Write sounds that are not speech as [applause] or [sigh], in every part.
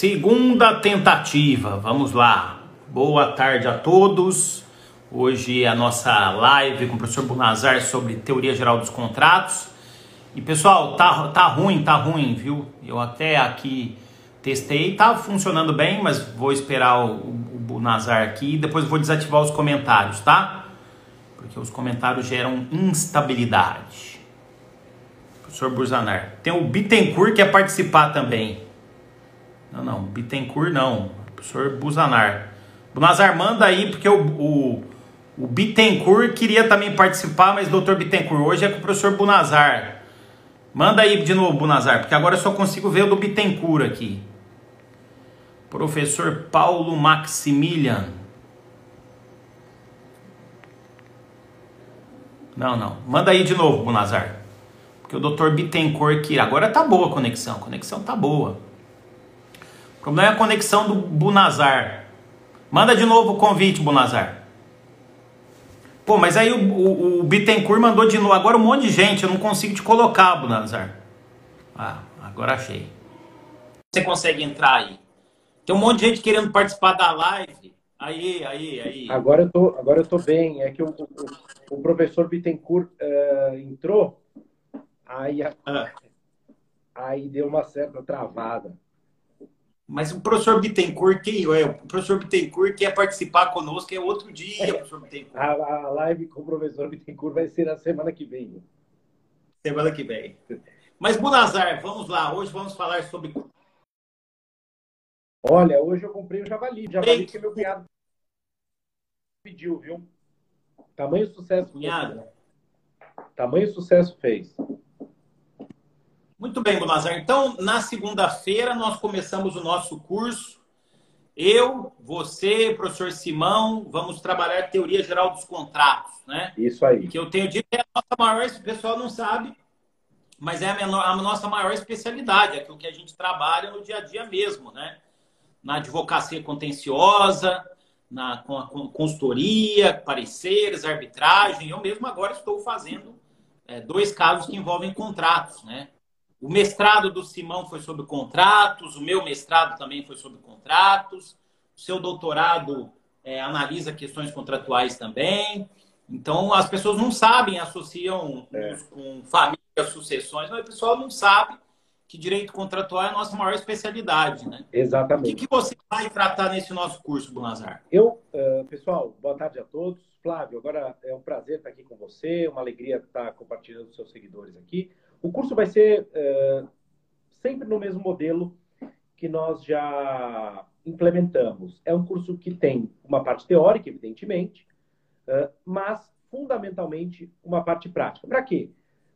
Segunda tentativa, vamos lá. Boa tarde a todos. Hoje é a nossa live com o professor Bunazar sobre teoria geral dos contratos. E pessoal, tá, tá ruim, tá ruim, viu? Eu até aqui testei, tá funcionando bem, mas vou esperar o, o Bunazar aqui e depois vou desativar os comentários, tá? Porque os comentários geram instabilidade. Professor Burzanar. Tem o Bittencourt que quer participar também. Não, não, Bittencourt não. Professor Buzanar. Bunazar, manda aí, porque o, o, o Bittencourt queria também participar, mas doutor Bittencourt, hoje é com o professor Bunazar. Manda aí de novo, Bunazar, porque agora eu só consigo ver o do Bittencourt aqui. Professor Paulo Maximilian. Não, não. Manda aí de novo, Bunazar. Porque o doutor Bittencourt aqui. Agora tá boa a conexão. A conexão tá boa. O problema é a conexão do Bunazar. Manda de novo o convite, Bunazar. Pô, mas aí o, o, o Bittencourt mandou de novo. Agora um monte de gente, eu não consigo te colocar, Bunazar. Ah, agora achei. Você consegue entrar aí. Tem um monte de gente querendo participar da live. Aí, aí, aí. Agora eu tô, agora eu tô bem. É que o, o, o professor Bittencourt uh, entrou, aí, ah. aí deu uma certa travada. Mas o professor Bittencourt, quem é? O professor Bittencourt quer participar conosco, é outro dia, é, professor Bittencourt. A, a, live com o professor Bittencourt vai ser na semana que vem. Semana que vem. Mas, Bunazar, vamos lá. Hoje vamos falar sobre. Olha, hoje eu comprei o javali. Javali que meu cunhado pediu, viu? Tamanho sucesso. Cunhado? Tamanho sucesso fez. Muito bem, Bonazar. Então, na segunda-feira, nós começamos o nosso curso. Eu, você, professor Simão, vamos trabalhar teoria geral dos contratos, né? Isso aí. Que eu tenho dito que é a nossa maior, o pessoal não sabe, mas é a, menor, a nossa maior especialidade, é aquilo que a gente trabalha no dia a dia mesmo, né? Na advocacia contenciosa, na consultoria, pareceres, arbitragem. Eu mesmo agora estou fazendo é, dois casos que envolvem contratos, né? O mestrado do Simão foi sobre contratos, o meu mestrado também foi sobre contratos, o seu doutorado é, analisa questões contratuais também. Então, as pessoas não sabem, associam é. com família, sucessões, mas o pessoal não sabe que direito contratual é a nossa maior especialidade, né? Exatamente. O que, que você vai tratar nesse nosso curso, Bonazar? Eu, uh, pessoal, boa tarde a todos. Flávio, agora é um prazer estar aqui com você, uma alegria estar compartilhando com seus seguidores aqui. O curso vai ser é, sempre no mesmo modelo que nós já implementamos. É um curso que tem uma parte teórica, evidentemente, é, mas fundamentalmente uma parte prática. Para quê?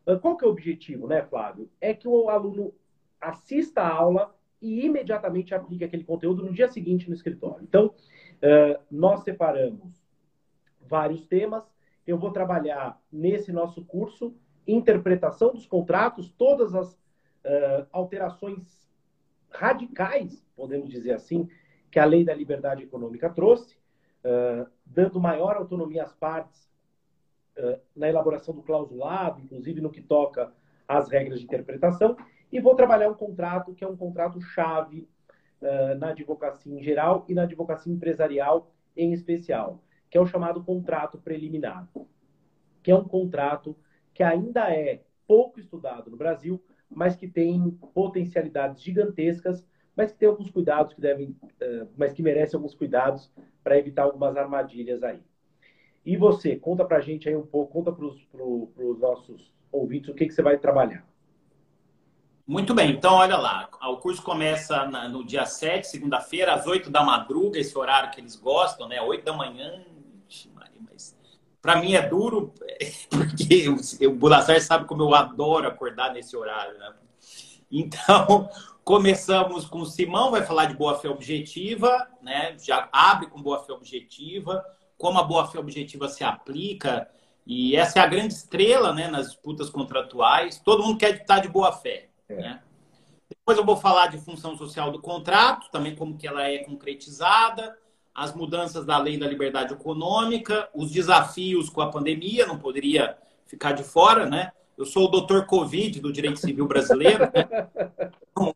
É, qual que é o objetivo, né, Flávio? É que o aluno assista a aula e imediatamente aplique aquele conteúdo no dia seguinte no escritório. Então, nós separamos vários temas. Eu vou trabalhar nesse nosso curso interpretação dos contratos, todas as uh, alterações radicais, podemos dizer assim, que a lei da liberdade econômica trouxe, uh, dando maior autonomia às partes uh, na elaboração do clausulado, inclusive no que toca às regras de interpretação, e vou trabalhar um contrato que é um contrato chave na advocacia em geral e na advocacia empresarial em especial, que é o chamado contrato preliminar, que é um contrato que ainda é pouco estudado no Brasil, mas que tem potencialidades gigantescas, mas que tem alguns cuidados que devem, uh, mas que merecem alguns cuidados para evitar algumas armadilhas aí. E você, conta para a gente aí um pouco, conta para os nossos ouvintes o que, que você vai trabalhar. Muito bem, então olha lá, o curso começa no dia 7, segunda-feira, às 8 da madruga, esse horário que eles gostam, né? 8 da manhã, para mim é duro, [laughs] porque o, o Bulassar sabe como eu adoro acordar nesse horário, né? Então, [laughs] começamos com o Simão, vai falar de boa-fé objetiva, né? Já abre com boa-fé objetiva, como a boa-fé objetiva se aplica, e essa é a grande estrela, né, nas disputas contratuais. Todo mundo quer estar de boa-fé, é. né? Depois eu vou falar de função social do contrato, também como que ela é concretizada, as mudanças da lei da liberdade econômica, os desafios com a pandemia, não poderia ficar de fora, né? Eu sou o doutor Covid do direito civil brasileiro. Né?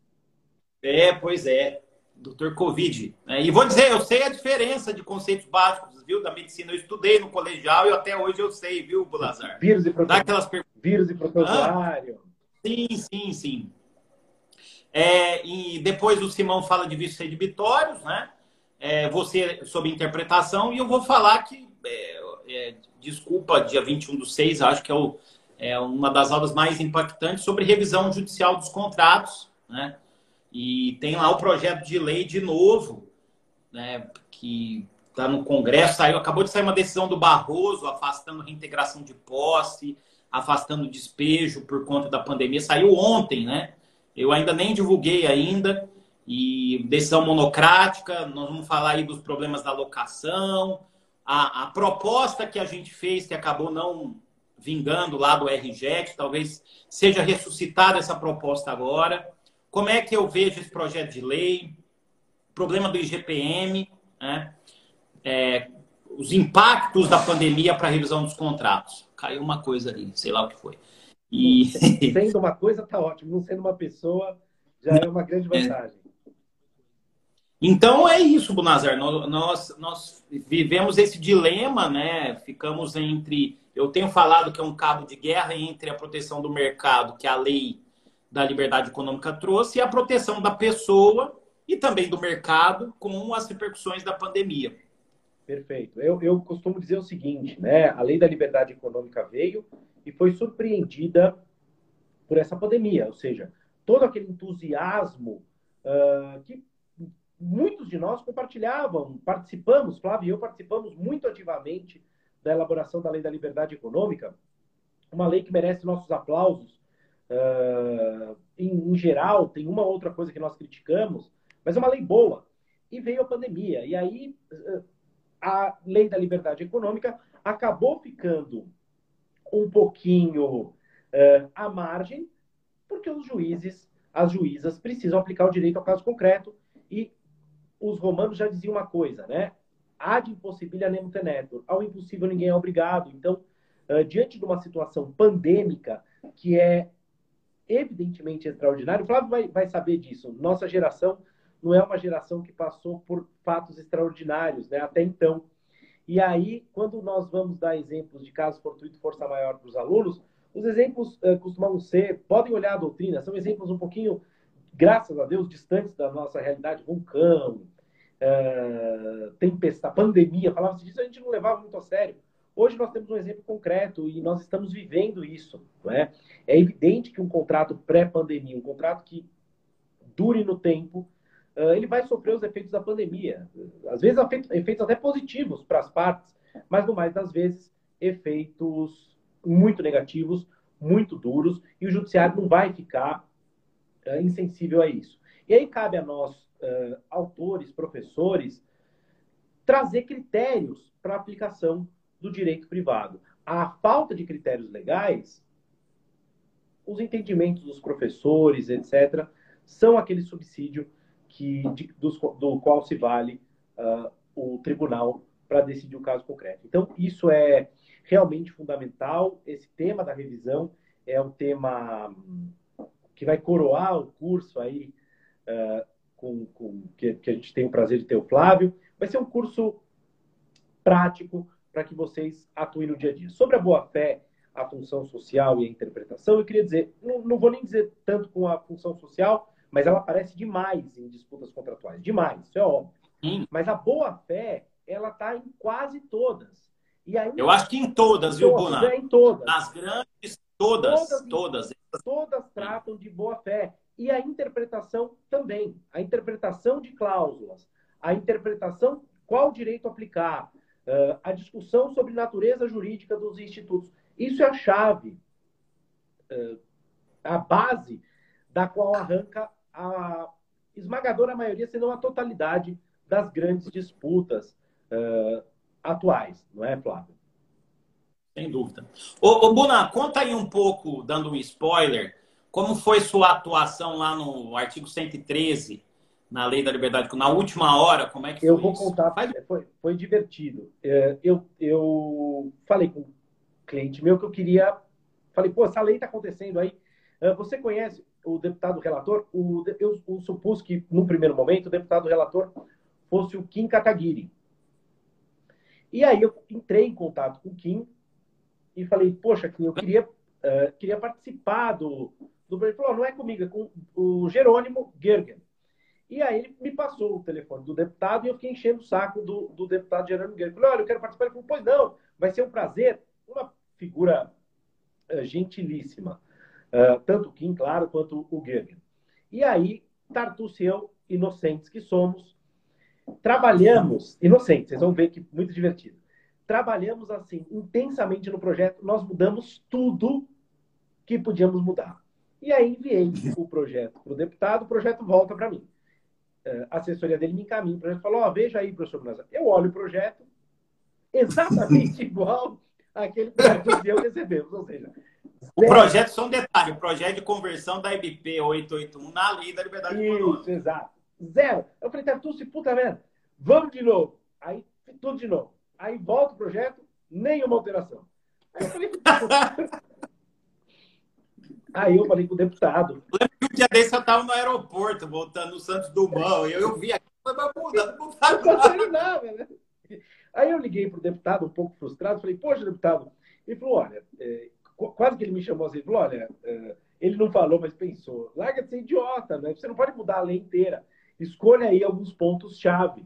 É, pois é. Doutor Covid. Né? E vou dizer, eu sei a diferença de conceitos básicos, viu, da medicina. Eu estudei no colegial e até hoje eu sei, viu, Bulazar? Vírus e, proto... per... Vírus e protozoário. Ah, sim, sim, sim. É, e depois o Simão fala de vícios redibitórios, né? É, você sobre interpretação, e eu vou falar que, é, é desculpa, dia 21 do 6, acho que é, o, é uma das aulas mais impactantes sobre revisão judicial dos contratos, né? E tem lá o projeto de lei de novo, né, que está no Congresso. Saiu, acabou de sair uma decisão do Barroso afastando reintegração de posse, afastando despejo por conta da pandemia. Saiu ontem, né? Eu ainda nem divulguei ainda. E decisão monocrática, nós vamos falar aí dos problemas da locação. A, a proposta que a gente fez, que acabou não vingando lá do RJET, talvez seja ressuscitada essa proposta agora. Como é que eu vejo esse projeto de lei? Problema do IGPM, né? É, os impactos da pandemia para a revisão dos contratos. Caiu uma coisa ali, sei lá o que foi. E... Sendo uma coisa, tá ótimo. Não sendo uma pessoa, já é uma grande vantagem. Então é isso, Bunazar. Nós, nós vivemos esse dilema, né? Ficamos entre. Eu tenho falado que é um cabo de guerra entre a proteção do mercado, que a lei da liberdade econômica trouxe e a proteção da pessoa e também do mercado com as repercussões da pandemia. Perfeito. Eu, eu costumo dizer o seguinte, né? A lei da liberdade econômica veio e foi surpreendida por essa pandemia, ou seja, todo aquele entusiasmo uh, que muitos de nós compartilhavam, participamos, Flávio e eu participamos muito ativamente da elaboração da lei da liberdade econômica, uma lei que merece nossos aplausos Uh, em, em, geral, tem uma outra coisa que nós criticamos, mas é uma lei boa. E veio a pandemia. E aí, uh, a lei da liberdade econômica acabou ficando um pouquinho uh, à margem, porque os juízes, as juízas, precisam aplicar o direito ao caso concreto. E os romanos já diziam uma coisa, né? Ad impossibilia nemo tenetur. Ao impossível ninguém é obrigado. Então, diante de uma situação pandêmica, que é evidentemente extraordinário. O Flávio vai, vai saber disso. Nossa geração não é uma geração que passou por fatos extraordinários, né? Até então. E aí, quando nós vamos dar exemplos de casos fortuito força maior para os alunos, os exemplos uh, costumam ser, podem olhar a doutrina, são exemplos um pouquinho, graças a Deus, distantes da nossa realidade, vulcão, uh, tempestade, pandemia, falava-se disso, a gente não levava muito a sério. Hoje nós temos um exemplo concreto e nós estamos vivendo isso. Não é? é evidente que um contrato pré-pandemia, um contrato que dure no tempo, uh, ele vai sofrer os efeitos da pandemia. Às vezes, efeitos até positivos para as partes, mas no mais das vezes, efeitos muito negativos, muito duros, e o judiciário não vai ficar uh, insensível a isso. E aí cabe a nós, uh, autores, professores, trazer critérios para aplicação do direito privado. A falta de critérios legais, os entendimentos dos professores, etc., são aquele subsídio que, de, do, do, qual se vale uh, o tribunal para decidir o caso concreto. Então, isso é realmente fundamental. Esse tema da revisão é um tema que vai coroar o curso aí, uh, com, com que, que, a gente tem o prazer de ter o Flávio. Vai ser um curso prático, para que vocês atuem no dia a dia. Sobre a boa-fé, a função social e a interpretação, eu queria dizer, não, não vou nem dizer tanto com a função social, mas ela aparece demais em disputas contratuais. Demais, isso é óbvio. Mas a boa-fé, ela está em quase todas. E aí, eu acho que em todas, viu, Buna? É, em todas. Nas grandes, todas. Todas, todas. todas tratam de boa-fé. E a interpretação também. A interpretação de cláusulas. A interpretação, qual direito aplicar a discussão sobre natureza jurídica dos institutos. Isso é a chave, a base da qual arranca a esmagadora maioria, se não a totalidade, das grandes disputas atuais, não é, Flávio? Sem dúvida. Ô, ô Buna, conta aí um pouco, dando um spoiler, como foi sua atuação lá no artigo 113 na lei da liberdade, na última hora, como é que eu vou isso? contar. Foi, foi divertido. É, eu, eu falei com um cliente meu que eu queria. Falei, pô, essa lei está acontecendo aí. É, você conhece? o deputado relator, o, eu, eu, supus que, num primeiro momento, o deputado relator fosse o Kim Kataguiri. E aí eu entrei em contato com o Kim e falei, poxa, Kim, eu queria, uh, queria participar do, do... Ele falou, não é comigo, é com o Jerônimo Gergen. E aí ele me passou o telefone do deputado e eu fiquei enchendo o saco do, do deputado Jerônimo Gergen. Falei, olha, eu quero participar. Ele falou, pois não, vai ser um prazer. Uma figura uh, gentilíssima. Uh, tanto o Kim, claro, quanto o Gergen. E aí, Tartus e eu, inocentes que somos, trabalhamos, inocentes, vocês vão ver que muito divertido. Trabalhamos assim intensamente no projeto, nós mudamos tudo que podíamos mudar. E aí enviei o projeto para o deputado, o projeto volta para mim. Uh, a assessoria dele me encaminha, o projeto falou: oh, veja aí, professor Nazar. Eu olho o projeto, exatamente [laughs] igual àquele projeto que eu recebemos, ou seja, o projeto, só um detalhe, o projeto de conversão da IBP 881 na lei da liberdade Isso, econômica. exato. Zero. Eu falei, Tartucci, puta merda, vamos de novo. Aí, tudo de novo. Aí volta o projeto, nenhuma alteração. Aí eu falei, [laughs] Aí eu falei com o deputado. Lembro que um dia desse eu estava no aeroporto, voltando no Santos Dumont, e eu, eu vi aqui, mas mudando, não [laughs] tá nada, né? Aí eu liguei para o deputado, um pouco frustrado, falei, poxa, deputado. Ele falou, olha, é, quase que ele me chamou assim, falou, olha, é, ele não falou, mas pensou, larga de ser idiota, né? Você não pode mudar a lei inteira. Escolha aí alguns pontos-chave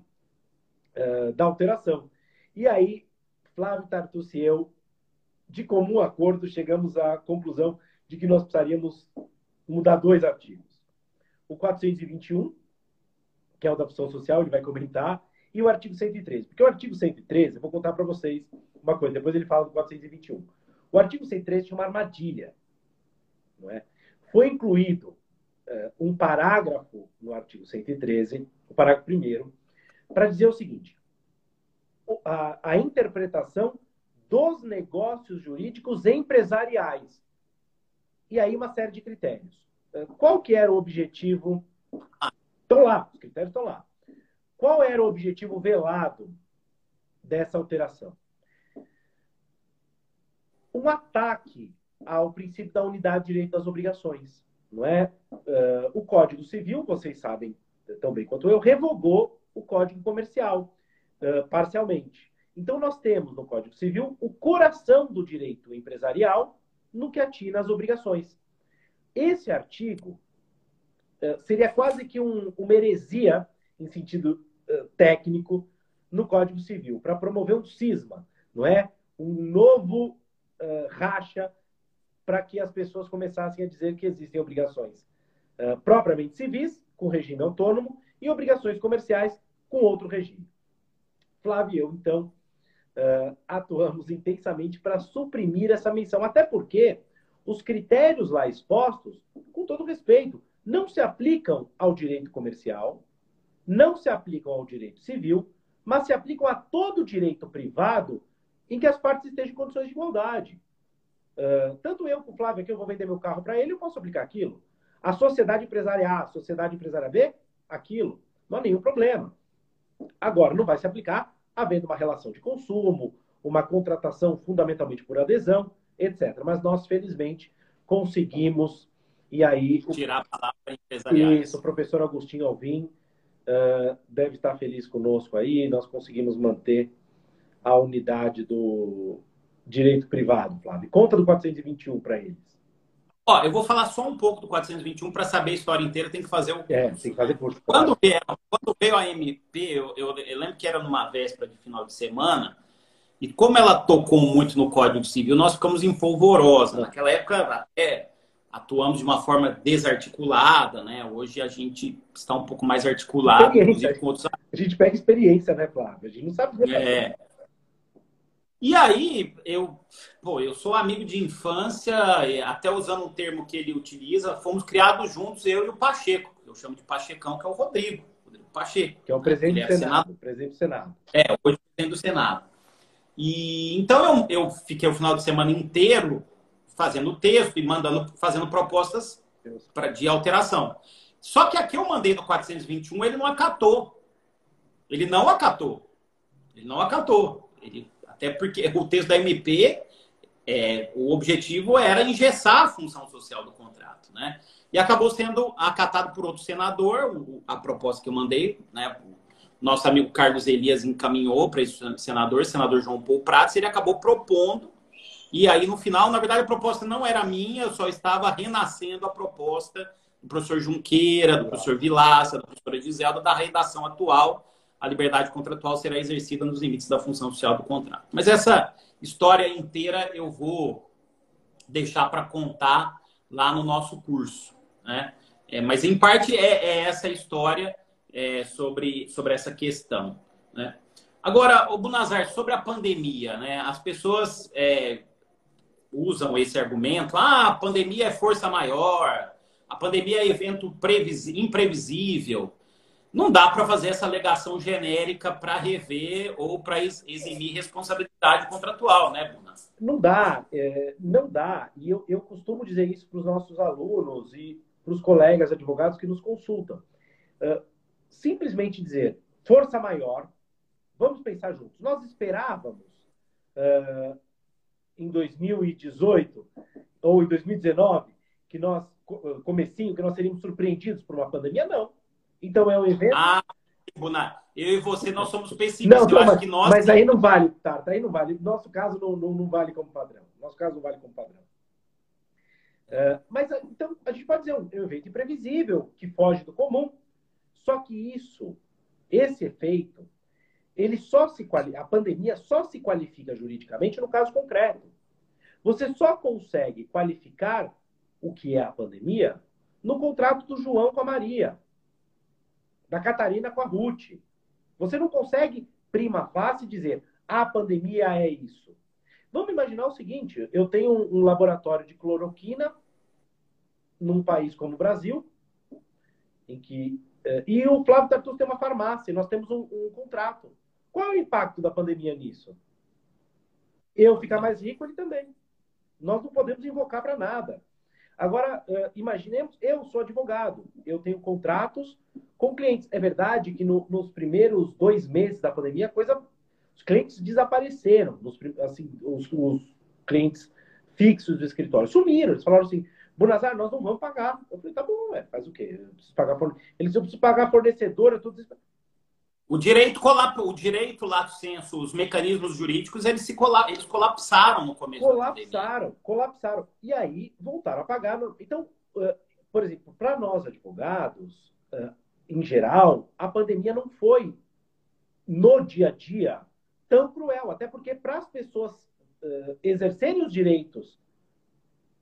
uh, da alteração. E aí, Flávio Tartucci e eu, de comum acordo, chegamos à conclusão de que nós precisaríamos mudar dois artigos. O 421, que é o da função social, ele vai comentar, e o artigo 113. Porque o artigo 113, eu vou contar para vocês uma coisa, depois ele fala do 421. O artigo 113 tinha uma armadilha. Não é? Foi incluído uh, um parágrafo no artigo 113, o parágrafo primeiro, para dizer o seguinte: a, a interpretação dos negócios jurídicos empresariais. E aí uma série de critérios. Uh, qual que era o objetivo? Estão lá, os critérios estão lá. Qual era o objetivo velado dessa alteração? um ataque ao princípio da unidade de direito das obrigações. Não é? Uh, o Código Civil, vocês sabem tão bem quanto eu, revogou o Código Comercial uh, parcialmente. Então, nós temos no Código Civil o coração do direito empresarial no que atina as obrigações. Esse artigo uh, seria quase que um, uma heresia, em sentido técnico, no Código Civil, para promover um cisma, não é? Um novo uh, racha para que as pessoas começassem a dizer que existem obrigações uh, propriamente civis, com regime autônomo, e obrigações comerciais com outro regime. Flávio então, uh, atuamos intensamente para suprimir essa menção, até porque os critérios lá expostos, com todo respeito, não se aplicam ao direito comercial, não se aplicam ao direito civil, mas se aplicam a todo direito privado em que as partes estejam em condições de igualdade. Uh, tanto eu como o Flávio aqui, eu vou vender meu carro para ele, eu posso aplicar aquilo. A sociedade empresária A, a sociedade empresária B, aquilo. Não há nenhum problema. Agora, não vai se aplicar havendo uma relação de consumo, uma contratação fundamentalmente por adesão, etc. Mas nós, felizmente, conseguimos. E aí. Tirar a palavra empresarial. Isso, o professor Agostinho Alvim uh, deve estar feliz conosco aí. Nós conseguimos manter a unidade do direito privado, Flávio? Conta do 421 para eles. Ó, eu vou falar só um pouco do 421 para saber a história inteira, tem que fazer o curso. É, tem que fazer curso. Quando veio, quando veio a MP, eu, eu, eu, lembro que era numa véspera de final de semana, e como ela tocou muito no Código Civil, nós ficamos em polvorosa. Naquela época, até atuamos de uma forma desarticulada, né? Hoje a gente está um pouco mais articulado. Outros... A gente pega experiência, né, Flávio? A gente não sabe. É, e aí, eu, pô, eu sou amigo de infância, até usando um termo que ele utiliza, fomos criados juntos, eu e o Pacheco. Eu chamo de Pachecão, que é o Rodrigo, Rodrigo Pacheco. Que é o presidente do é Senado. Presidente do Senado. É, hoje presidente do Senado. E então eu, eu fiquei o final de semana inteiro fazendo texto e mandando, fazendo propostas pra, de alteração. Só que aqui eu mandei no 421, ele não acatou. Ele não acatou. Ele não acatou. Ele até porque [laughs] o texto da MP, é, o objetivo era engessar a função social do contrato, né? e acabou sendo acatado por outro senador, a proposta que eu mandei, né? Nosso amigo Carlos Elias encaminhou para esse senador, senador João Paulo Prats, ele acabou propondo, e aí no final, na verdade, a proposta não era minha, eu só estava renascendo a proposta do professor Junqueira, do professor Vilaça, da professora Giselda, da redação atual, a liberdade contratual será exercida nos limites da função social do contrato. Mas essa história inteira eu vou deixar para contar lá no nosso curso. Né? É, mas, em parte, é, é essa história é, sobre, sobre essa questão. Né? Agora, o Bunazar, sobre a pandemia, né? as pessoas é, usam esse argumento: ah, a pandemia é força maior, a pandemia é evento imprevisível. Não dá para fazer essa alegação genérica para rever ou para eximir responsabilidade contratual, né, Bruna? Não dá, é, não dá. E eu, eu costumo dizer isso para os nossos alunos e para os colegas advogados que nos consultam. Uh, simplesmente dizer força maior, vamos pensar juntos. Nós esperávamos uh, em 2018 ou em 2019 que nós comecinho que nós seríamos surpreendidos por uma pandemia? Não. Então é um evento. Ah, Buna, eu e você nós somos pessimistas. Não, que nós. Mas aí não vale, tá? Aí não vale. Nosso caso não, não, não vale como padrão. Nosso caso não vale como padrão. Uh, mas então a gente pode dizer um, um evento imprevisível que foge do comum. Só que isso, esse efeito, ele só se a pandemia só se qualifica juridicamente no caso concreto. Você só consegue qualificar o que é a pandemia no contrato do João com a Maria da Catarina com a Ruth. Você não consegue, prima facie, dizer a pandemia é isso. Vamos imaginar o seguinte: eu tenho um laboratório de cloroquina num país como o Brasil, em que eh, e o Flávio Tartus tem uma farmácia, nós temos um, um, contrato. Qual é o impacto da pandemia nisso? Eu ficar mais rico, ele também. Nós não podemos invocar para nada. Agora, uh, imaginemos, eu sou advogado, eu tenho contratos com clientes. É verdade que no, nos primeiros dois meses da pandemia, coisa, os clientes desapareceram, nos, assim, os, os, clientes fixos do escritório sumiram. Eles falaram assim, Bonazar, nós não vamos pagar. Eu falei, tá bom, é, faz o quê? Eu preciso pagar forne... Eles eu preciso pagar fornecedora, tudo isso. O direito, colap... o direito lato senso, os mecanismos jurídicos, eles, se colap... eles colapsaram no começo Colapsaram, colapsaram. E aí voltaram a pagar. Então, por exemplo, para nós advogados, em geral, a pandemia não foi no dia a dia tão cruel, até porque para as pessoas exercerem os direitos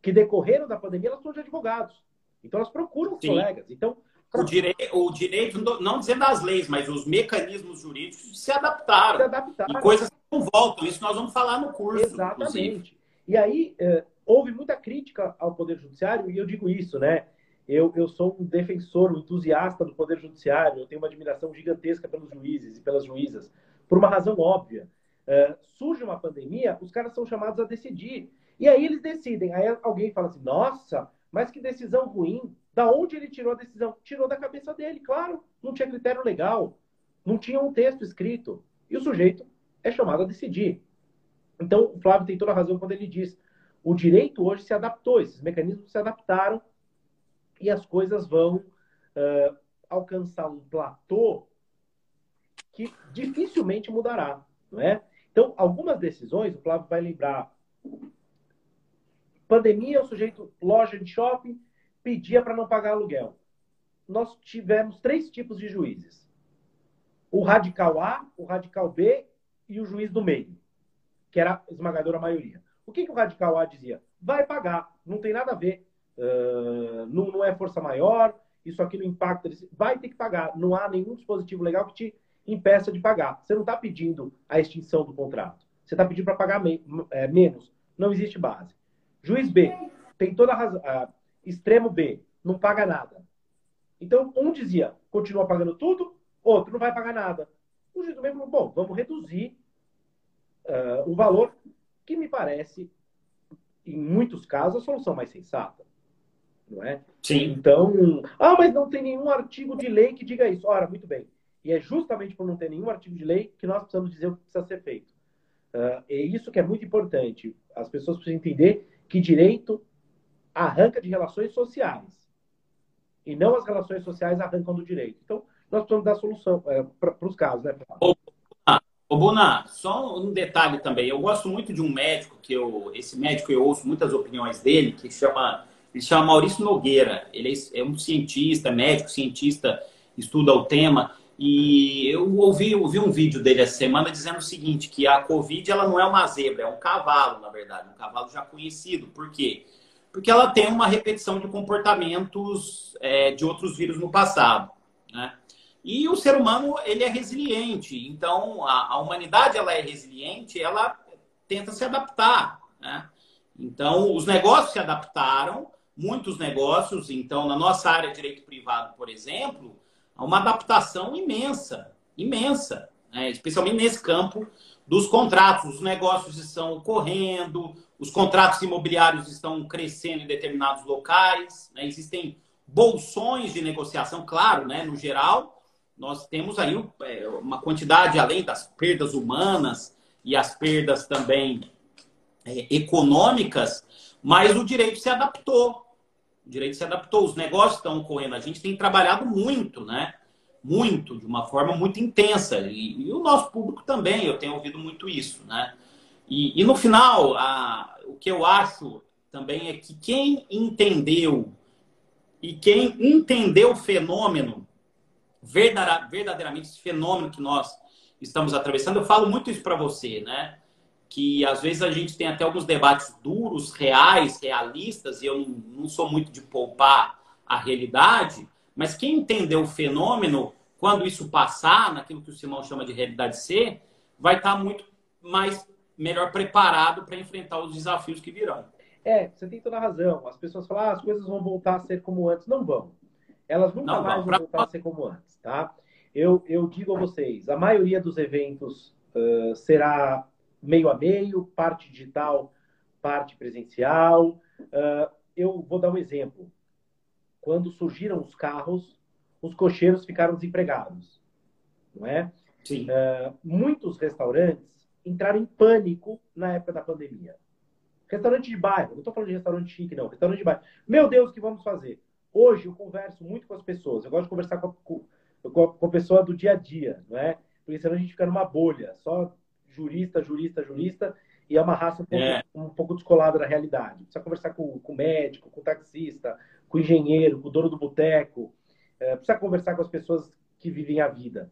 que decorreram da pandemia, elas são de advogados. Então elas procuram os colegas. Então o, direi o direito, não dizendo as leis, mas os mecanismos jurídicos se adaptaram. Se adaptaram. E coisas não voltam. Isso nós vamos falar no curso. Exatamente. Inclusive. E aí, eh, houve muita crítica ao Poder Judiciário, e eu digo isso, né? Eu, eu sou um defensor, um entusiasta do Poder Judiciário, eu tenho uma admiração gigantesca pelos juízes e pelas juízas, por uma razão óbvia. Uh, surge uma pandemia, os caras são chamados a decidir. E aí eles decidem. Aí alguém fala assim: nossa, mas que decisão ruim. Da onde ele tirou a decisão? Tirou da cabeça dele, claro. Não tinha critério legal. Não tinha um texto escrito. E o sujeito é chamado a decidir. Então, o Flávio tem toda a razão quando ele diz: o direito hoje se adaptou, esses mecanismos se adaptaram e as coisas vão uh, alcançar um platô que dificilmente mudará, não é? Então, algumas decisões, o Flávio vai lembrar. Pandemia, o sujeito, loja de shopping, pedia para não pagar aluguel. Nós tivemos três tipos de juízes: o radical A, o radical B e o juiz do meio, que era a esmagadora maioria. O que, que o radical A dizia? Vai pagar, não tem nada a ver uh, não, não é força maior, isso aqui não impacta, vai ter que pagar. Não há nenhum dispositivo legal que te impeça de pagar. Você não está pedindo a extinção do contrato. Você está pedindo para pagar me é, menos. Não existe base. Juiz B tem toda a razão. Uh, extremo B não paga nada. Então, um dizia, continua pagando tudo, outro não vai pagar nada. O meio falou, bom, vamos reduzir uh, o valor, que me parece, em muitos casos, a solução mais sensata não é? Sim. Então, ah, mas não tem nenhum artigo de lei que diga isso. Ora, muito bem. E é justamente por não ter nenhum artigo de lei que nós precisamos dizer o que precisa ser feito. Uh, é isso que é muito importante. As pessoas precisam entender que direito arranca de relações sociais. e não as relações sociais arrancam do direito. Então, nós precisamos dar solução é, para os casos, né? Ô, Buna, só um detalhe também. Eu gosto muito de um médico que eu, esse médico eu ouço muitas opiniões dele, que chama, ele chama Maurício Nogueira. Ele é, é um cientista, médico, cientista, estuda o tema. E eu ouvi, ouvi um vídeo dele essa semana dizendo o seguinte, que a Covid ela não é uma zebra, é um cavalo, na verdade, um cavalo já conhecido. Por quê? Porque ela tem uma repetição de comportamentos é, de outros vírus no passado. Né? E o ser humano ele é resiliente. Então a, a humanidade ela é resiliente, ela tenta se adaptar. Né? Então os negócios se adaptaram, muitos negócios. Então na nossa área de direito privado, por exemplo, há uma adaptação imensa, imensa, né? especialmente nesse campo dos contratos. Os negócios estão correndo, os contratos imobiliários estão crescendo em determinados locais, né? existem bolsões de negociação, claro, né? no geral, nós temos aí é, uma quantidade, além das perdas humanas e as perdas também é, econômicas, mas o direito se adaptou. O direito se adaptou, os negócios estão ocorrendo. A gente tem trabalhado muito, né? Muito, de uma forma muito intensa. E, e o nosso público também, eu tenho ouvido muito isso, né? E, e no final, a, o que eu acho também é que quem entendeu e quem entendeu o fenômeno verdadeiramente esse fenômeno que nós estamos atravessando. Eu falo muito isso para você, né? Que às vezes a gente tem até alguns debates duros, reais, realistas, e eu não sou muito de poupar a realidade, mas quem entendeu o fenômeno, quando isso passar, naquilo que o Simão chama de realidade C, vai estar tá muito mais melhor preparado para enfrentar os desafios que virão. É, você tem toda a razão. As pessoas falam, ah, as coisas vão voltar a ser como antes. Não vão. Elas nunca não, mais vão voltar a ser como antes, tá? Eu, eu digo a vocês, a maioria dos eventos uh, será meio a meio, parte digital, parte presencial. Uh, eu vou dar um exemplo. Quando surgiram os carros, os cocheiros ficaram desempregados, não é? Sim. Uh, muitos restaurantes entraram em pânico na época da pandemia. Restaurante de bairro, não estou falando de restaurante chique, não. Restaurante de bairro. Meu Deus, o que vamos fazer? Hoje eu converso muito com as pessoas. Eu gosto de conversar com a, com a, com a pessoa do dia a dia, não é? Porque senão a gente fica numa bolha, só jurista, jurista, jurista, e é uma raça um pouco, é. um pouco descolada da realidade. Precisa conversar com, com o médico, com o taxista, com o engenheiro, com o dono do boteco. É, precisa conversar com as pessoas que vivem a vida.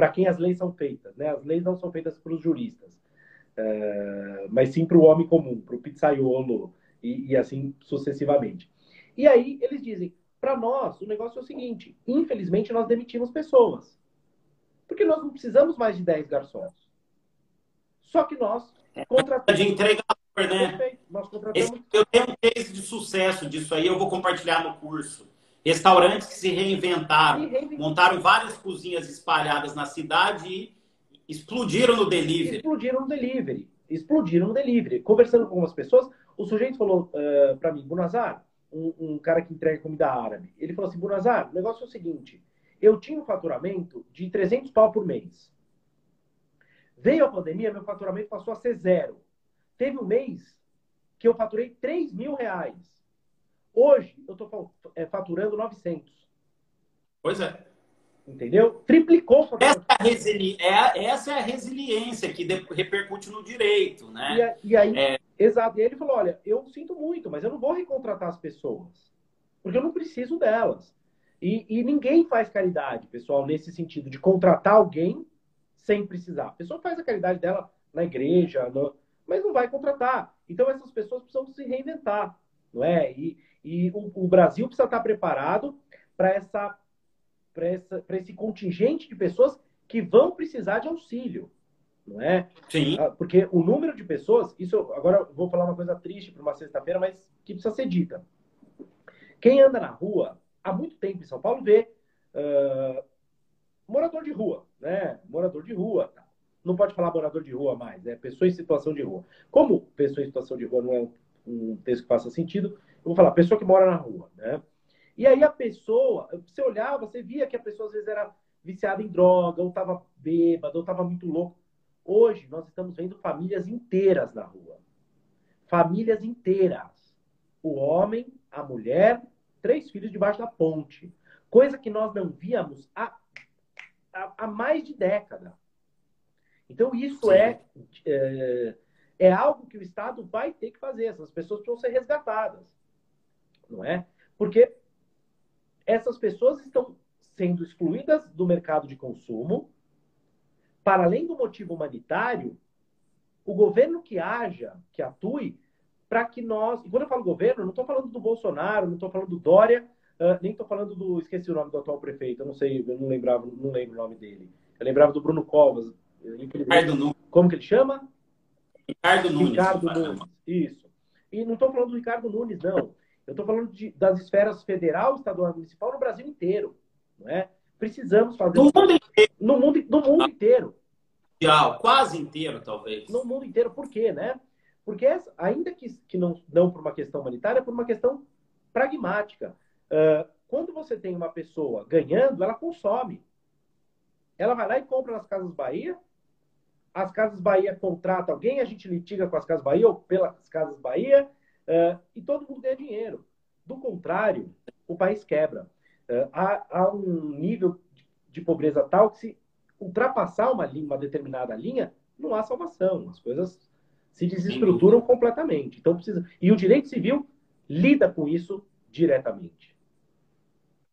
Para quem as leis são feitas, né? As leis não são feitas para os juristas, é, mas sim para o homem comum, para o pizzaiolo e, e assim sucessivamente. E aí eles dizem: para nós, o negócio é o seguinte: infelizmente, nós demitimos pessoas. Porque nós não precisamos mais de 10 garçons. Só que nós contratamos. De entregador, né? Nós contratamos... Esse, eu tenho um case de sucesso disso aí, eu vou compartilhar no curso. Restaurantes que se reinventaram, montaram várias cozinhas espalhadas na cidade e explodiram no delivery. Explodiram no delivery. Explodiram no delivery. Conversando com algumas pessoas, o sujeito falou uh, para mim, Bunazar, um, um, cara que entrega comida árabe. Ele falou assim, Bunazar, o negócio é o seguinte, eu tinha um faturamento de 300 pau por mês. Veio a pandemia, meu faturamento passou a ser zero. Teve um mês que eu faturei 3 mil reais. Hoje, eu estou é, faturando 900. Pois é. Entendeu? Triplicou essa, é resili... é, essa é a resiliência que repercute no direito, né? E, e aí, é... exato. E ele falou: olha, eu sinto muito, mas eu não vou recontratar as pessoas, porque eu não preciso delas. E, e ninguém faz caridade, pessoal, nesse sentido de contratar alguém sem precisar. A pessoa faz a caridade dela na igreja, no... mas não vai contratar. Então essas pessoas precisam se reinventar, não é? E, e o, o Brasil precisa estar preparado para essa para esse contingente de pessoas que vão precisar de auxílio, não é? Sim. Ah, porque o número de pessoas, isso agora vou falar uma coisa triste para uma sexta-feira, mas que precisa ser dita. Quem anda na rua há muito tempo em São Paulo vê uh, morador de rua, né? Morador de rua. Tá? Não pode falar morador de rua mais, é pessoa em situação de rua. Como pessoa em situação de rua não é um, texto que faça sentido, vou falar pessoa que mora na rua, né? E aí a pessoa, você olhava, você via que a pessoa às vezes era viciada em droga, ou estava bêbada, ou estava muito louco. Hoje nós estamos vendo famílias inteiras na rua. Famílias inteiras. O homem, a mulher três filhos debaixo da ponte. Coisa que nós não víamos há, há, há mais de década. Então, isso é, é, é, algo que o Estado vai ter que fazer. Essas pessoas precisam ser resgatadas. Não é? Porque essas pessoas estão sendo excluídas do mercado de consumo. Para além do motivo humanitário, o governo que haja, que atue, para que nós. E quando eu falo governo, não estou falando do Bolsonaro, não estou falando do Dória, uh, nem estou falando do. Esqueci o nome do atual prefeito, eu não sei, eu não lembrava, não lembro o nome dele. Eu lembrava do Bruno Covas. Ricardo Nunes. Como que ele chama? Ricardo Nunes. Ricardo Nunes. Isso. E não estou falando do Ricardo Nunes, não. Eu estou falando de, das esferas federal, estadual e municipal no Brasil inteiro. Não é? Precisamos fazer. No mundo inteiro. No mundo, no mundo inteiro. Quase inteiro, talvez. No mundo inteiro. Por quê, né? Porque, ainda que, que não, não por uma questão humanitária, é por uma questão pragmática. Uh, quando você tem uma pessoa ganhando, ela consome. Ela vai lá e compra nas Casas Bahia. As Casas Bahia contratam alguém, a gente litiga com as Casas Bahia ou pelas Casas Bahia, uh, e todo mundo ganha dinheiro. Do contrário, o país quebra. Uh, há, há, um nível de pobreza tal que se ultrapassar uma, linha, uma determinada linha, não há salvação. As coisas se desestruturam completamente. Então precisa. E o direito civil lida com isso diretamente.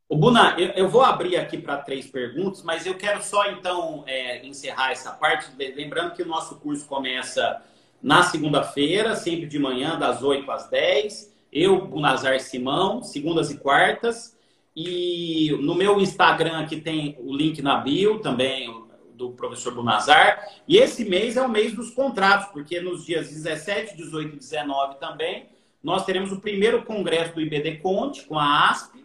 O Buna, eu, eu vou abrir aqui para três perguntas, mas eu quero só então é, encerrar essa parte, lembrando que o nosso curso começa na segunda-feira, sempre de manhã, das 8 às 10. Eu, Bunazar Simão, segundas e quartas. E no meu Instagram aqui tem o link na bio também, do professor Bunazar. E esse mês é o mês dos contratos, porque nos dias 17, 18 e 19 também, nós teremos o primeiro congresso do IBD Conte, com a ASP.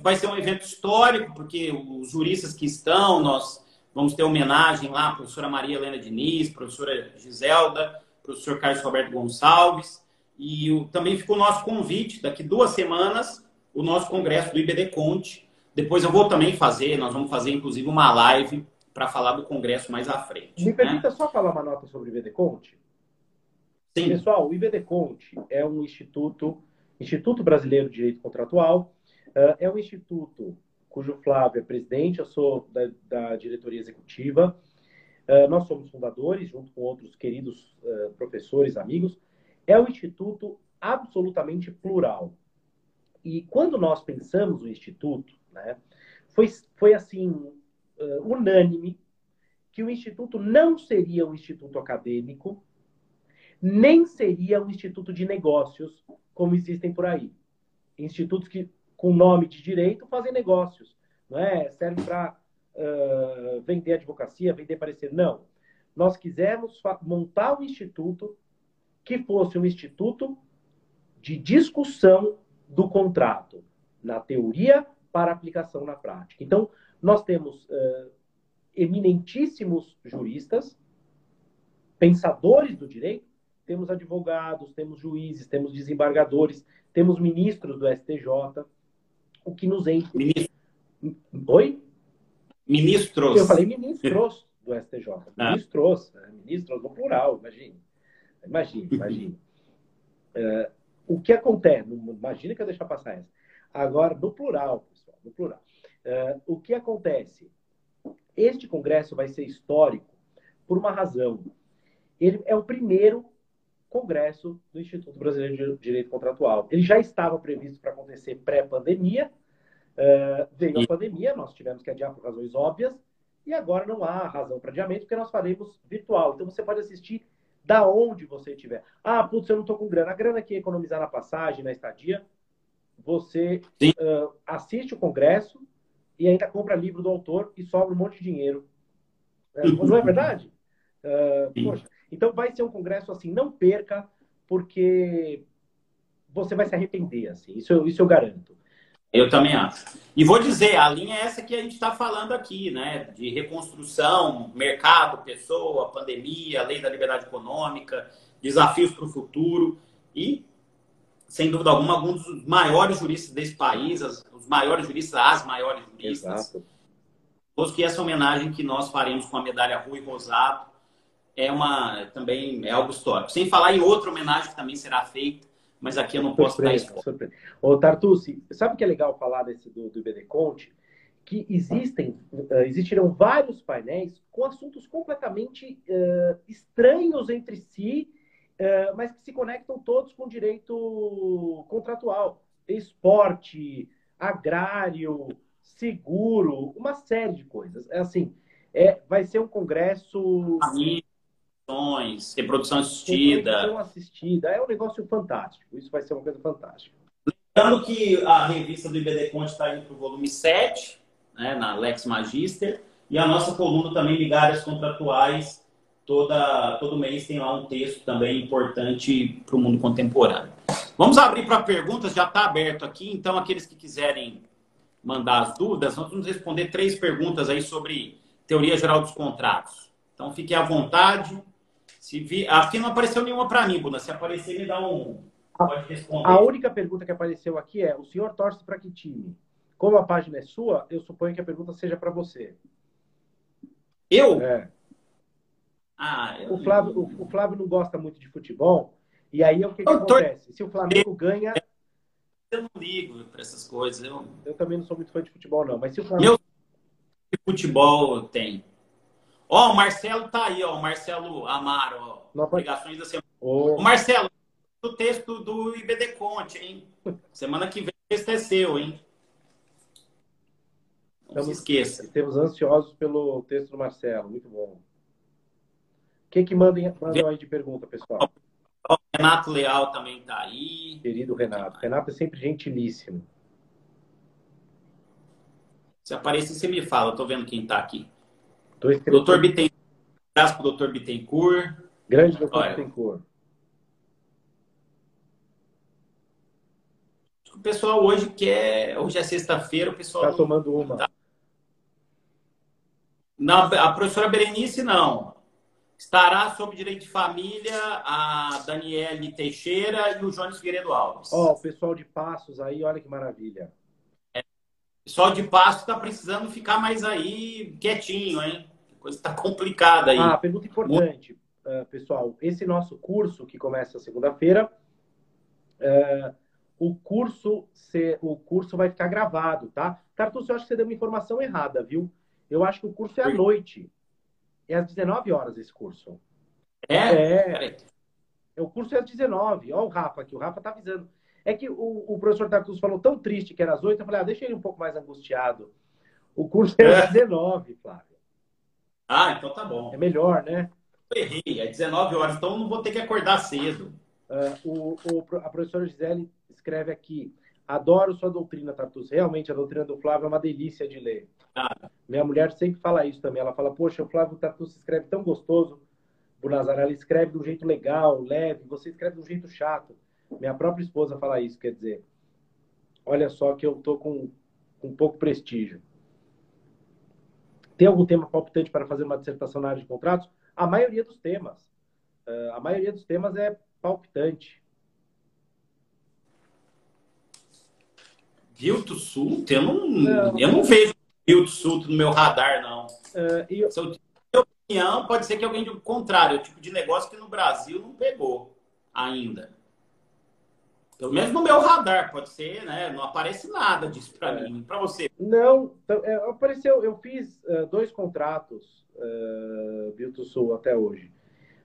Vai ser um evento histórico, porque os juristas que estão, nós vamos ter homenagem lá, professora Maria Helena Diniz, professora Giselda, professor Carlos Roberto Gonçalves. E o, também ficou o nosso convite, daqui duas semanas, o nosso congresso do IBD Conte. Depois eu vou também fazer, nós vamos fazer inclusive uma live para falar do Congresso mais à frente. Me né? permita só falar uma nota sobre o IBDConte? Sim. Pessoal, o IBDConte é um instituto, Instituto Brasileiro de Direito Contratual, é um instituto cujo Flávio é presidente, eu sou da, da diretoria executiva. Uh, nós somos fundadores, junto com outros queridos uh, professores, amigos. É um instituto absolutamente plural. E quando nós pensamos o instituto, né, foi, foi assim uh, unânime que o Instituto não seria um instituto acadêmico, nem seria um instituto de negócios, como existem por aí. Institutos que, com nome de direito, fazem negócios. Não é? Serve para uh, vender advocacia, vender parecer. Não. Nós quisemos montar um instituto que fosse um instituto de discussão do contrato, na teoria para aplicação na prática. Então, nós temos uh, eminentíssimos juristas, pensadores do direito, temos advogados, temos juízes, temos desembargadores, temos ministros do STJ, o que nos enche. Ministro. Oi? Ministros. Eu falei ministros do STJ. Ah. Ministros, né? ministros no plural, imagine. Imagine, imagine. uh, [laughs] o que acontece? Imagina que eu deixar passar essa. Agora, no plural, pessoal, no plural. Uh, o que acontece? Este congresso vai ser histórico por uma razão. Ele é o primeiro congresso do Instituto Brasileiro de Direito Contratual. Ele já estava previsto para acontecer pré-pandemia, uh, veio a pandemia, nós tivemos que adiar por razões óbvias, e agora não há razão para adiamento, porque nós faremos virtual. Então você pode assistir da onde você estiver. Ah, putz, eu não estou com grana. A grana que economizar na passagem, na estadia, você uh, assiste o congresso, e ainda compra livro do autor e sobra um monte de dinheiro. É, não é verdade? Poxa, então vai ser um congresso assim, não perca, porque você vai se arrepender, assim. Isso, eu, isso eu garanto. Eu também acho. E vou dizer, a linha é essa que a gente está falando aqui, né? De reconstrução, mercado, pessoa, pandemia, lei da liberdade econômica, desafios para o futuro. E, sem dúvida alguma, alguns dos maiores juristas desse país, as, os maiores juristas, as maiores juristas. Exato. que essa homenagem que nós faremos com a medalha Rui Rosado é uma também é algo histórico. Sem falar em outra homenagem que também será feita mas aqui eu não posso surpresa, dar spoiler. Ô, Tartucci, sabe o que é legal falar desse do, do IBD Conte? Que existem, uh, existirão vários painéis com assuntos completamente uh, estranhos entre si, uh, mas que se conectam todos com direito contratual. Esporte, agrário, seguro, uma série de coisas. É assim, é, vai ser um congresso. Amigos, reprodução assistida. Reprodução assistida. É um negócio fantástico. Isso vai ser uma coisa fantástica. Lembrando que a revista do IBD Conte está indo para o volume 7, né, na Lex Magister, e a nossa coluna também Migalhas Contratuais, toda, todo mês tem lá um texto também importante para o mundo contemporâneo. Vamos abrir para perguntas, já está aberto aqui, então aqueles que quiserem mandar as dúvidas, nós vamos responder três perguntas aí sobre teoria geral dos contratos. Então fique à vontade. Se vi... Aqui não apareceu nenhuma para mim, Buna. Se aparecer, me dá um. Pode responder. A única pergunta que apareceu aqui é: o senhor torce para que time? Como a página é sua, eu suponho que a pergunta seja para você. Eu? É. Ah, eu... O, Flávio, o, o, Flávio não gosta muito de futebol. E aí o que, que acontece? Se o Flamengo ganha. Eu não ligo para essas coisas. Eu... eu também não sou muito fã de futebol, não. Mas se o Flamengo. Eu futebol tem. Ó, o Marcelo tá aí, ó. O Marcelo Amaro, ó. Obrigações da semana. Oh. O Marcelo, o texto do IBD Conte, hein? Semana que vem o texto é seu, hein? Não Estamos, se esqueça. Estamos ansiosos pelo texto do Marcelo. Muito bom. O que que mandam aí de pergunta, pessoal? O Renato Leal também tá aí. Querido Renato. Renato é sempre gentilíssimo. Se aparecer, você me fala. Eu tô vendo quem tá aqui. Doutor Bittencourt. Abraço pro doutor Bittencourt. Grande doutor Olha, Bittencourt. O pessoal hoje quer. Hoje é sexta-feira, o pessoal. Tá tomando uma. Tá... Não, a professora Berenice não. Estará sob direito de família a Daniele Teixeira e o Jones Figueiredo Alves. Ó, oh, o pessoal de Passos aí, olha que maravilha pessoal de pasto está precisando ficar mais aí quietinho, hein? Coisa está complicada aí. Ah, pergunta importante, uh, pessoal. Esse nosso curso que começa segunda-feira, uh, o curso se, o curso vai ficar gravado, tá? Tartus, eu acho que você deu uma informação errada, viu? Eu acho que o curso é à noite. É às 19 horas esse curso. É? É. é o curso é às 19. Olha o Rafa aqui, o Rafa tá avisando. É que o, o professor Tartus falou tão triste que era às 8, eu falei, ah, deixa ele um pouco mais angustiado. O curso é às 19, é. Flávio. Ah, então tá bom. É melhor, né? Eu errei, é 19 horas, então não vou ter que acordar cedo. Uh, o, o, a professora Gisele escreve aqui, adoro sua doutrina, Tartus. Realmente, a doutrina do Flávio é uma delícia de ler. Ah. Minha mulher sempre fala isso também. Ela fala, poxa, o Flávio Tartus escreve tão gostoso. O Nazaré, ela escreve de um jeito legal, leve. Você escreve de um jeito chato. Minha própria esposa fala isso, quer dizer, olha só que eu tô com, com pouco prestígio. Tem algum tema palpitante para fazer uma dissertação na área de contratos? A maioria dos temas. Uh, a maioria dos temas é palpitante. Vilto Sul? Eu não, não, eu não vejo Vilto Sul no meu radar, não. Uh, eu... Se eu opinião, pode ser que alguém do contrário, o tipo de negócio que no Brasil não pegou ainda. Pelo menos no meu radar, pode ser, né? Não aparece nada disso para é. mim. Para você? Não, então, é, apareceu. Eu fiz uh, dois contratos, uh, Bilto Sul, até hoje.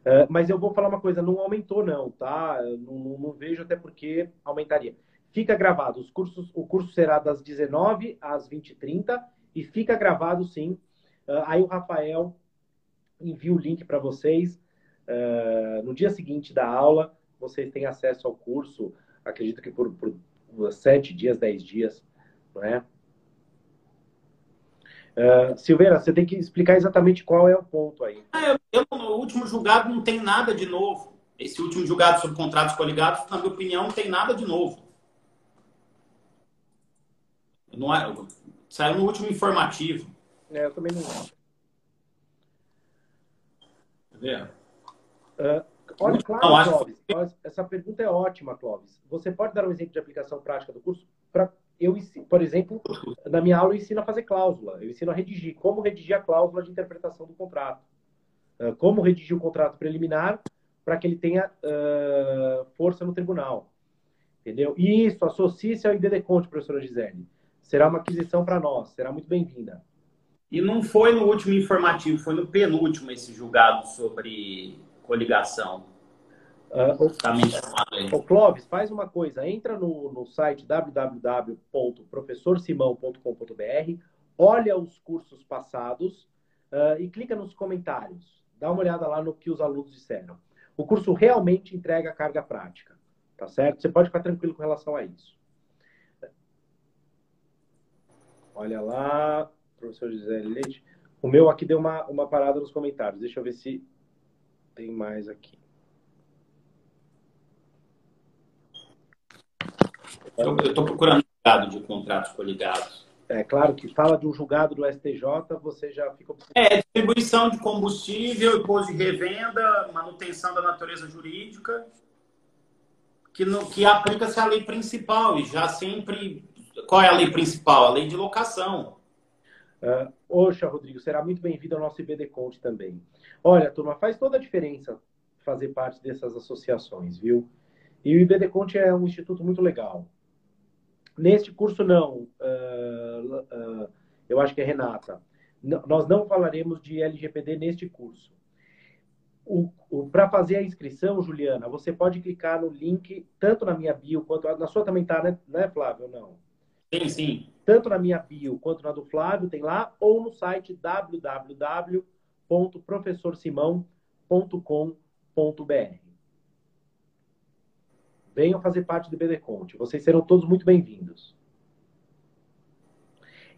Uh, mas eu vou falar uma coisa, não aumentou, não, tá? Não, não, não, vejo até porque aumentaria. Fica gravado, os cursos, o curso será das 19 às 20h30 e fica gravado sim. Uh, aí o Rafael envia o link para vocês. no dia seguinte da aula, vocês têm acesso ao curso acredito que por, por sete dias, dez dias, não é? Uh, Silveira, você tem que explicar exatamente qual é o ponto aí. Ah, eu, eu, no último julgado não tem nada de novo. Esse último julgado sobre contratos coligados, na minha opinião, não tem nada de novo. Não é, saiu no último informativo. É, eu também não. Quer ver? Uh, Olha, claro, não, Clóvis, essa pergunta é ótima, Clóvis. Você pode dar um exemplo de aplicação prática do curso? Pra, eu, por exemplo, na minha aula eu ensino a fazer cláusula, eu ensino a redigir, como redigir a cláusula de interpretação do contrato, uh, como redigir o contrato preliminar para que ele tenha uh, força no tribunal. Entendeu? Isso, associe-se ao IBD Conte, professora Gisele. Será uma aquisição para nós, será muito bem-vinda. E não foi no último informativo, foi no penúltimo esse julgado sobre coligação. Uh, o, o Clóvis, faz uma coisa, entra no, no site www.professorsimão.com.br, olha os cursos passados uh, e clica nos comentários. Dá uma olhada lá no que os alunos disseram. O curso realmente entrega carga prática, tá certo? Você pode ficar tranquilo com relação a isso. Olha lá, professor José Leite. O meu aqui deu uma, uma parada nos comentários. Deixa eu ver se tem mais aqui. Eu estou procurando julgado de contratos coligados. É claro que fala de um julgado do STJ, você já fica. É, distribuição de combustível, imposto de revenda, manutenção da natureza jurídica, que, que aplica-se à lei principal e já sempre. Qual é a lei principal? A lei de locação. Uh, Oxa, Rodrigo, será muito bem-vindo ao nosso IBD Conte também. Olha, turma, faz toda a diferença fazer parte dessas associações, viu? E o IBD Conte é um instituto muito legal. Neste curso, não. Uh, uh, eu acho que é Renata. N nós não falaremos de LGPD neste curso. Para fazer a inscrição, Juliana, você pode clicar no link, tanto na minha bio quanto na sua também está, né, né, Flávio? Não? Sim, sim. Tanto na minha bio quanto na do Flávio, tem lá, ou no site www.professorsimão.com.br. Venham fazer parte do BD Conte. Vocês serão todos muito bem-vindos.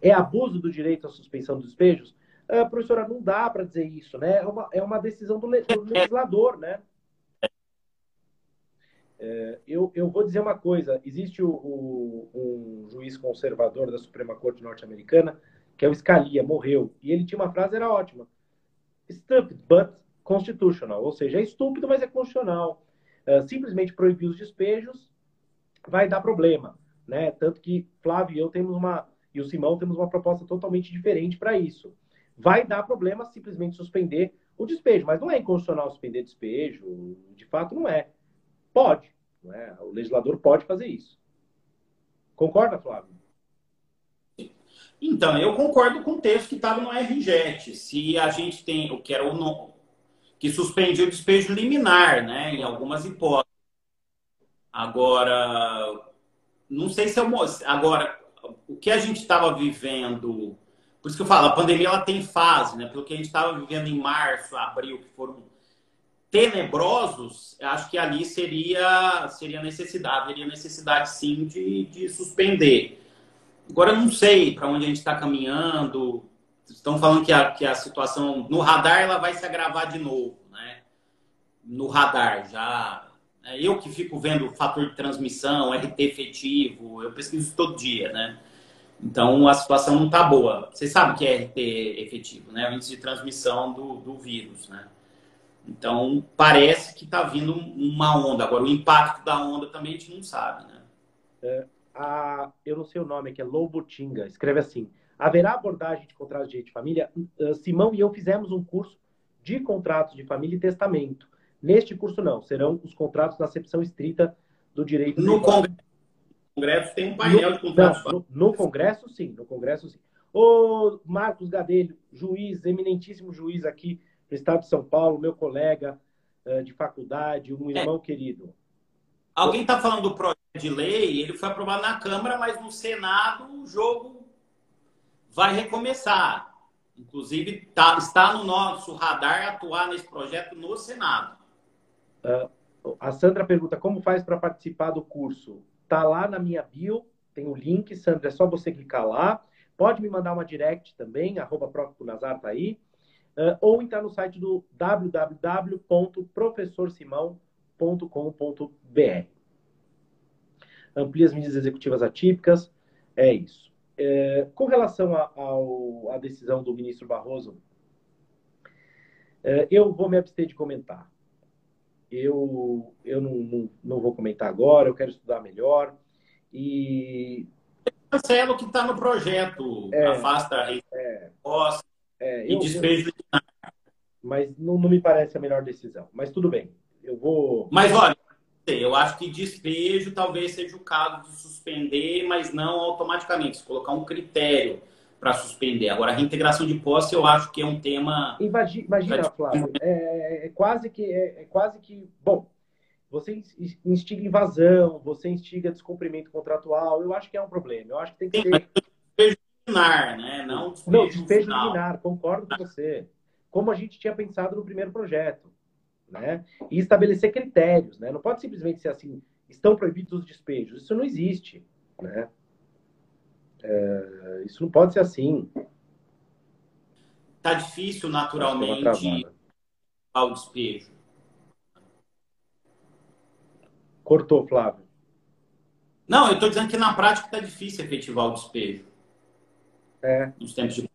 É abuso do direito à suspensão dos despejos? Ah, professora, não dá para dizer isso, né? É uma, é uma decisão do, do legislador, né? É, eu, eu vou dizer uma coisa: existe o, o, um juiz conservador da Suprema Corte norte-americana, que é o Scalia, morreu, e ele tinha uma frase era ótima: stupid but constitutional, ou seja, é estúpido, mas é constitucional. É, simplesmente proibir os despejos vai dar problema, né? Tanto que Flávio e eu temos uma e o Simão temos uma proposta totalmente diferente para isso. Vai dar problema simplesmente suspender o despejo, mas não é inconstitucional suspender despejo, de fato não é. Pode, é? O legislador pode fazer isso. Concorda, Flávio? Então, eu concordo com o texto que estava no RJET. Se a gente tem o que era o. que suspendia o despejo liminar, né, em algumas hipóteses. Agora, não sei se eu agora o que a gente estava vivendo, por isso que eu falo, a pandemia ela tem fase, né? Pelo que a gente estava vivendo em março, abril, que foram tenebrosos, acho que ali seria, seria necessidade, teria necessidade sim de, de suspender. Agora não sei para onde a gente está caminhando. Estão falando que a, que a situação no radar ela vai se agravar de novo, né? No radar já. É eu que fico vendo fator de transmissão, RT efetivo, eu pesquiso todo dia, né? Então a situação não está boa. Vocês sabem que é RT efetivo, né? O índice de transmissão do, do vírus, né? Então, parece que está vindo uma onda. Agora, o impacto da onda também a gente não sabe, né? É, a, eu não sei o nome, que é Lobotinga. Escreve assim: haverá abordagem de contratos de direito de família? Uh, Simão e eu fizemos um curso de contratos de família e testamento. Neste curso, não. Serão os contratos na acepção estrita do direito. No congresso, congresso tem um painel no, de contratos. Não, no, no, Congresso, sim. No Congresso, sim. Ô, Marcos Gadelho, juiz, eminentíssimo juiz aqui do Estado de São Paulo, meu colega uh, de faculdade, um é. irmão é. querido. Alguém está falando do projeto de lei, ele foi aprovado na Câmara, mas no Senado o jogo vai recomeçar. Inclusive, tá, está no nosso radar atuar nesse projeto no Senado. Uh, a Sandra pergunta como faz para participar do curso. Está lá na minha bio, tem o link, Sandra, é só você clicar lá. Pode me mandar uma direct também, arroba Nazar tá aí. Uh, ou entrar no site do www.professorsimão.com.br. Amplia as medidas executivas atípicas, é isso. É, com relação à decisão do ministro Barroso, é, eu vou me abster de comentar. Eu, eu não, não, não, vou comentar agora, eu quero estudar melhor. E. Cancela o que está no projeto, é, afasta a é, resposta. É, e despejo Mas não, não, me parece a melhor decisão. Mas tudo bem. Eu vou. Mas olha, Eu acho que despejo talvez seja o caso de suspender, mas não automaticamente, se colocar um critério para suspender. Agora, a reintegração de posse eu acho que é um tema. Imagina, imagina Flávio, é, é, quase que é, é, quase que. Bom, você instiga invasão, você instiga descumprimento contratual, eu acho que é um problema. Eu acho que tem que Sim, ser. Despejo liminar, né? Não despejo, Não, despejo liminar, concordo com você. Como a gente tinha pensado no primeiro projeto né? E estabelecer critérios, né? Não pode simplesmente ser assim, estão proibidos os despejos. Isso não existe, né? É, isso não pode ser assim. Tá difícil naturalmente ao despejo. Cortou, Flávio. Não, eu estou dizendo que na prática está difícil efetivar o despejo. É. Nos tempos de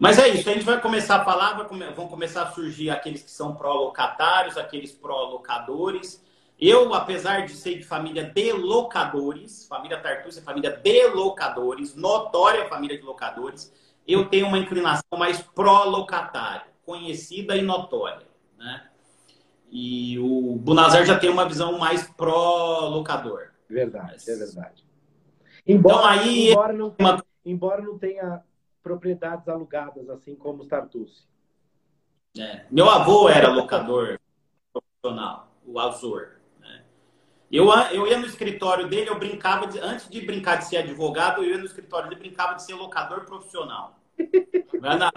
Mas é isso, a gente vai começar a falar, vão começar a surgir aqueles que são pró-locatários, aqueles pró-locadores. Eu, apesar de ser de família de locadores, família Tartus é família de locadores, notória família de locadores, eu tenho uma inclinação mais pró-locatário, conhecida e notória. Né? E o Bunazar já tem uma visão mais pró-locador. Verdade, Mas... é verdade. Embora, então, aí, embora, não tenha, embora não tenha propriedades alugadas, assim como os Tartucci. É. Meu avô era locador profissional, o Azor. Né? Eu, eu ia no escritório dele, eu brincava, de, antes de brincar de ser advogado, eu ia no escritório dele brincava de ser locador profissional. Na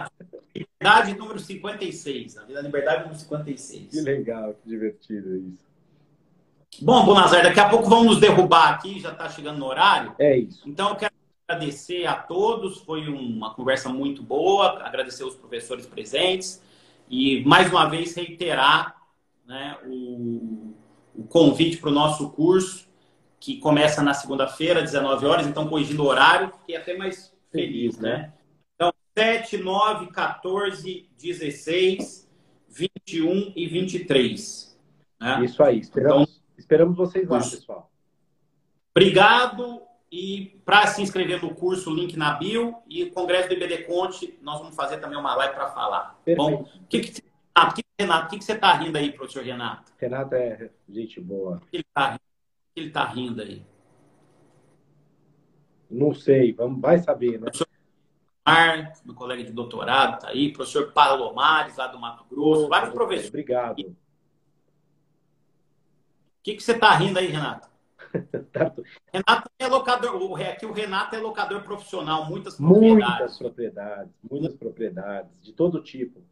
Liberdade número 56. Na Vila Liberdade número 56. Que legal, que divertido isso. Bom, Bonazar, daqui a pouco vão nos derrubar aqui, já está chegando no horário. É isso. Então eu quero agradecer a todos, foi uma conversa muito boa, agradecer os professores presentes e, mais uma vez, reiterar né, o, o convite para o nosso curso, que começa na segunda-feira, 19 horas, então corrigindo o horário, fiquei até mais feliz, né? Então, 7, 9, 14, 16, 21 e 23. Né? Isso aí, esperamos, então, esperamos vocês lá, pessoal. Obrigado e para se inscrever no curso, link na bio. E o Congresso do IBD Conte, nós vamos fazer também uma live para falar. Perfeito. Bom, o que, que, ah, que, Renato, o que, que você está rindo aí, professor Renato? Renato é gente boa. O que ele está ele tá rindo aí? Não sei, vamos, vai saber, né? Professor Mar, meu colega de doutorado, está aí. Professor Palomares, lá do Mato Grosso. Vários professores. Obrigado. O que, que você está rindo aí, Renato? [laughs] Renato é locador, o, aqui o Renato é locador profissional, muitas propriedades. Muitas propriedades, muitas propriedades, de todo tipo.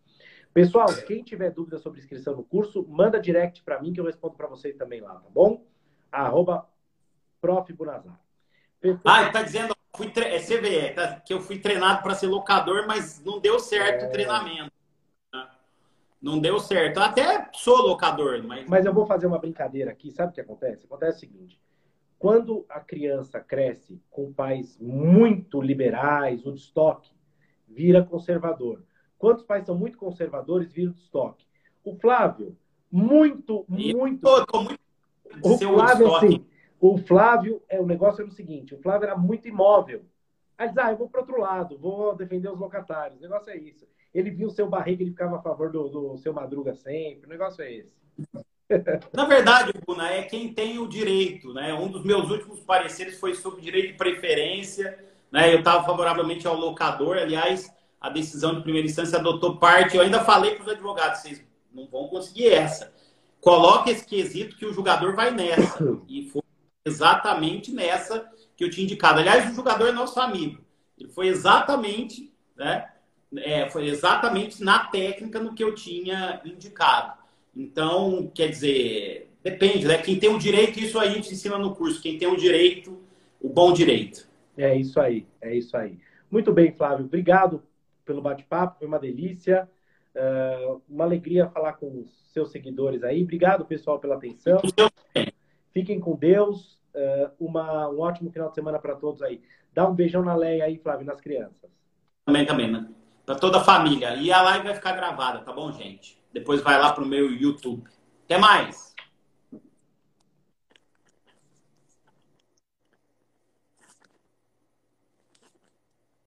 Pessoal, quem tiver dúvida sobre inscrição no curso, manda direct para mim que eu respondo para vocês também lá, tá bom? Arroba Prof. Bunazar. Ah, ele tá dizendo fui tre... é CVE, tá? que eu fui treinado para ser locador, mas não deu certo é... o treinamento. Né? Não deu certo. Eu até sou locador, mas. Mas eu vou fazer uma brincadeira aqui. Sabe o que acontece? Acontece o seguinte: quando a criança cresce com pais muito liberais, o estoque vira conservador. Quantos pais são muito conservadores, viram estoque. O Flávio, muito, e muito. Tô, muito o Flávio, assim, o Flávio, é, o negócio era o seguinte: o Flávio era muito imóvel. Aí diz, ah, eu vou para outro lado, vou defender os locatários. O negócio é isso. Ele viu o seu barriga, ele ficava a favor do, do seu Madruga sempre. O negócio é esse. Na verdade, Buna, é quem tem o direito. Né? Um dos meus últimos pareceres foi sobre direito de preferência. Né? Eu estava favoravelmente ao locador. Aliás, a decisão de primeira instância adotou parte. Eu ainda falei para os advogados: vocês não vão conseguir essa. Coloque esse quesito que o jogador vai nessa. E foi exatamente nessa que eu tinha indicado. Aliás, o jogador é nosso amigo. Ele foi exatamente, né? É, foi exatamente na técnica no que eu tinha indicado. Então, quer dizer, depende, né? Quem tem o direito, isso aí a gente ensina no curso. Quem tem o direito, o bom direito. É isso aí, é isso aí. Muito bem, Flávio. Obrigado pelo bate-papo, foi uma delícia. Uh, uma alegria falar com os seus seguidores aí. Obrigado, pessoal, pela atenção. Fiquem com Deus. Uh, uma, um ótimo final de semana para todos aí. Dá um beijão na Leia aí, Flávio, nas crianças. Também, também, né? Para toda a família. E a live vai ficar gravada, tá bom, gente? Depois vai lá pro meu YouTube. Até mais!